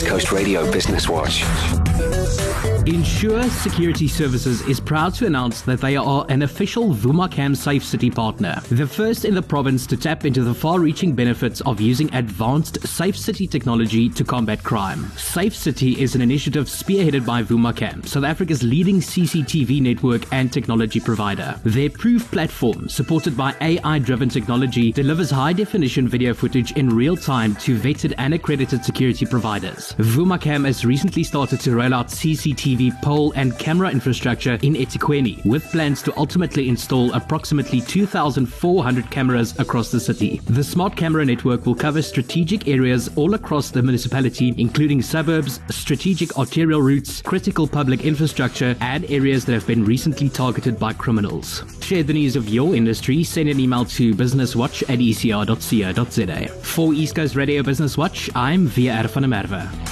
East Coast Radio Business Watch. Ensure Security Services is proud to announce that they are an official Vumacam Safe City partner, the first in the province to tap into the far-reaching benefits of using advanced Safe City technology to combat crime. Safe City is an initiative spearheaded by Vumacam, South Africa's leading CCTV network and technology provider. Their Proof platform, supported by AI-driven technology, delivers high-definition video footage in real time to vetted and accredited security providers. Vumacam has recently started to roll out CCTV pole and camera infrastructure in eThekwini, with plans to ultimately install approximately 2,400 cameras across the city. The smart camera network will cover strategic areas all across the municipality, including suburbs, strategic arterial routes, critical public infrastructure, and areas that have been recently targeted by criminals. Share the news of your industry. Send an email to businesswatch at ecr.co.za. For East Coast Radio Business Watch, I'm Via van der Merwe.